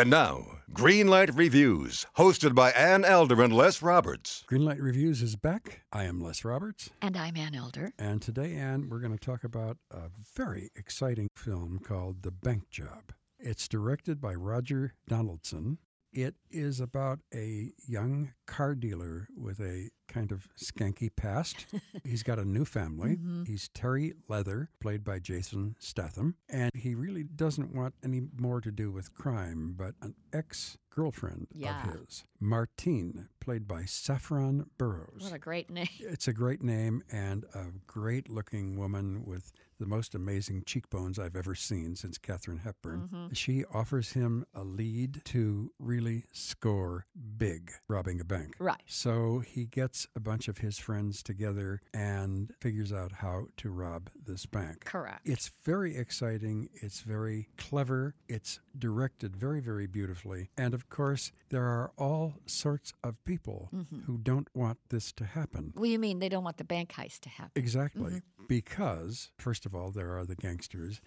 And now, Greenlight Reviews, hosted by Ann Elder and Les Roberts. Greenlight Reviews is back. I am Les Roberts. And I'm Ann Elder. And today, Ann, we're going to talk about a very exciting film called The Bank Job. It's directed by Roger Donaldson. It is about a young car dealer with a kind of skanky past. He's got a new family. Mm-hmm. He's Terry Leather, played by Jason Statham, and he really doesn't want any more to do with crime, but an ex girlfriend Yeah. of his, Martine, played by Saffron Burrows. What a great name. It's a great name and a great looking woman with the most amazing cheekbones I've ever seen since Katharine Hepburn. Mm-hmm. She offers him a lead to really score big robbing a bank. Right. So he gets a bunch of his friends together and figures out how to rob this bank. Correct. It's very exciting. It's very clever. It's directed very, very beautifully. And of course, there are all sorts of people Mm-hmm. who don't want this to happen. Well, you mean they don't want the bank heist to happen? Exactly. Because, first of all, there are the gangsters.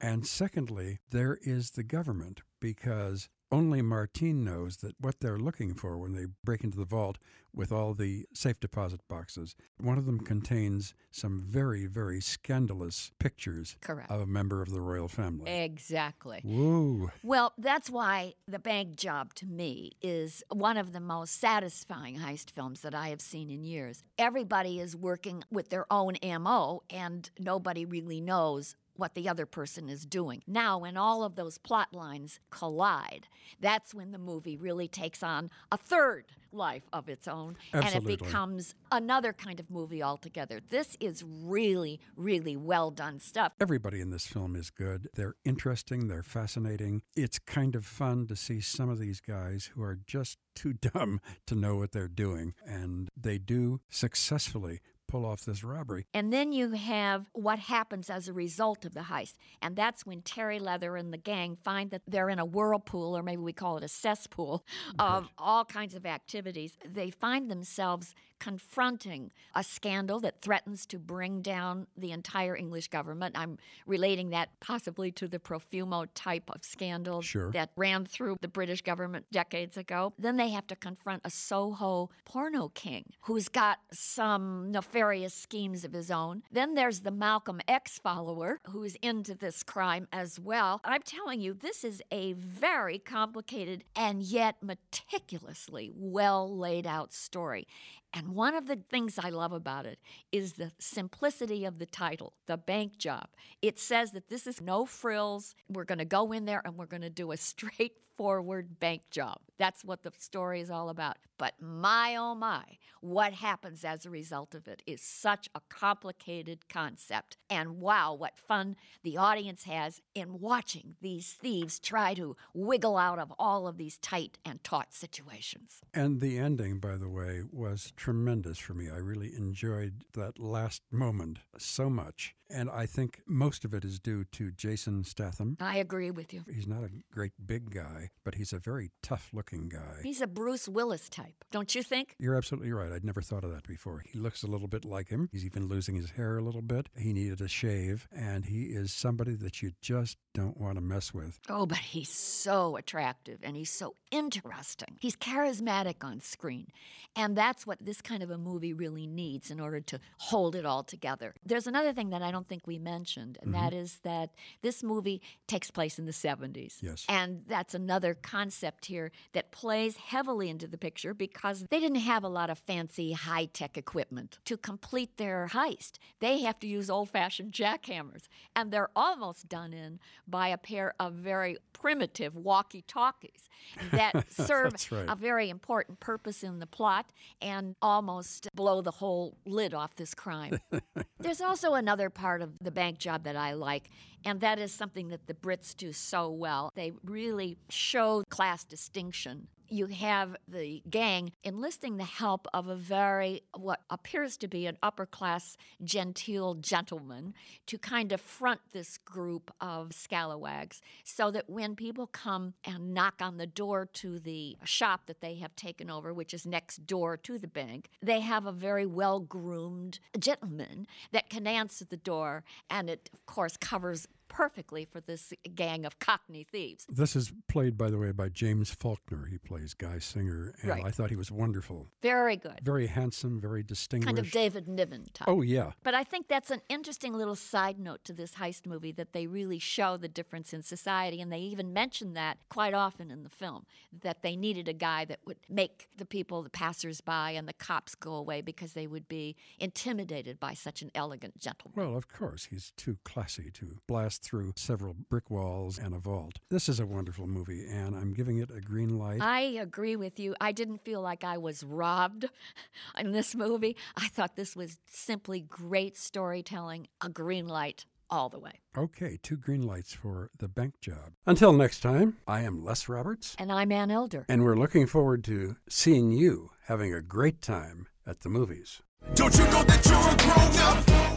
And secondly, there is the government because only Martine knows that what they're looking for when they break into the vault with all the safe deposit boxes. One of them contains some very, very scandalous pictures Correct. of a member of the royal family. Exactly. Woo. Well, that's why The Bank Job to me is one of the most satisfying heist films that I have seen in years. Everybody is working with their own MO, and nobody really knows what the other person is doing. Now, when all of those plot lines collide, that's when the movie really takes on a third life of its own and it becomes another kind of movie altogether. This is really, really well done stuff. Everybody in this film is good. They're interesting, they're fascinating. It's kind of fun to see some of these guys who are just too dumb to know what they're doing. And they do successfully pull off this robbery. And then you have what happens as a result of the heist. And that's when Terry Leather and the gang find that they're in a whirlpool, or maybe we call it a cesspool, of all kinds of activities. They find themselves confronting a scandal that threatens to bring down the entire English government. I'm relating that possibly to the Profumo type of scandal Sure. that ran through the British government decades ago. Then they have to confront a Soho porno king who's got some nefarious schemes of his own. Then there's the Malcolm X follower who's into this crime as well. I'm telling you, this is a very complicated and yet meticulously well laid out story. And one of the things I love about it is the simplicity of the title, The Bank Job. It says that this is no frills. We're going to go in there and we're going to do a straightforward bank job. That's what the story is all about. But my oh my, what happens as a result of it is such a complicated concept. And wow, what fun the audience has in watching these thieves try to wiggle out of all of these tight and taut situations. And the ending, by the way, was tremendous for me. I really enjoyed that last moment so much. And I think most of it is due to Jason Statham. I agree with you. He's not a great big guy, but he's a very tough looking guy. He's a Bruce Willis type, don't you think? You're absolutely right. I'd never thought of that before. He looks a little bit like him. He's even losing his hair a little bit. He needed a shave, and he is somebody that you just don't want to mess with. Oh, but he's so attractive and he's so interesting. He's charismatic on screen. And that's what this kind of a movie really needs in order to hold it all together. There's another thing that I don't think we mentioned, and mm-hmm. that is that this movie takes place in the 70s. Yes. And that's another concept here that plays heavily into the picture because they didn't have a lot of fancy high tech equipment to complete their heist. They have to use old fashioned jackhammers, and they're almost done in by a pair of very primitive walkie talkies that serve right. a very important purpose in the plot and almost blow the whole lid off this crime. There's also another part of the bank job that I like, and that is something that the Brits do so well. They really show class distinction. You have the gang enlisting the help of a very, what appears to be an upper class, genteel gentleman to kind of front this group of scalawags so that when people come and knock on the door to the shop that they have taken over, which is next door to the bank, they have a very well groomed gentleman that can answer the door, and it, of course, covers perfectly for this gang of Cockney thieves. This is played, by the way, by James Faulkner. He plays Guy Singer, and Right. I thought he was wonderful. Very good. Very handsome, very distinguished. Kind of David Niven type. Oh, yeah. But I think that's an interesting little side note to this heist movie that they really show the difference in society. And they even mention that quite often in the film that they needed a guy that would make the people, the passersby, and the cops go away because they would be intimidated by such an elegant gentleman. Well, of course, he's too classy to blast through several brick walls and a vault. This is a wonderful movie, and I'm giving it a green light. I agree with you. I didn't feel like I was robbed in this movie. I thought this was simply great storytelling, a green light all the way. Okay, two green lights for the bank job. Until next time, I am Les Roberts, And I'm Ann Elder. and we're looking forward to seeing you having a great time at the movies. Don't you know that you're a grown up?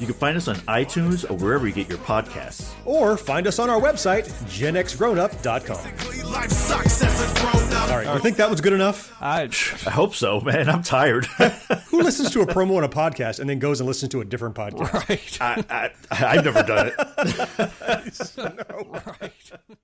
You can find us on iTunes or wherever you get your podcasts. Or find us on our website, genxgrownup.com. Life sucks as a grown up. All right, I think that was good enough? I, I hope so, man. I'm tired. Who listens to a promo on a podcast and then goes and listens to a different podcast? right, I, I, I've never done it. right.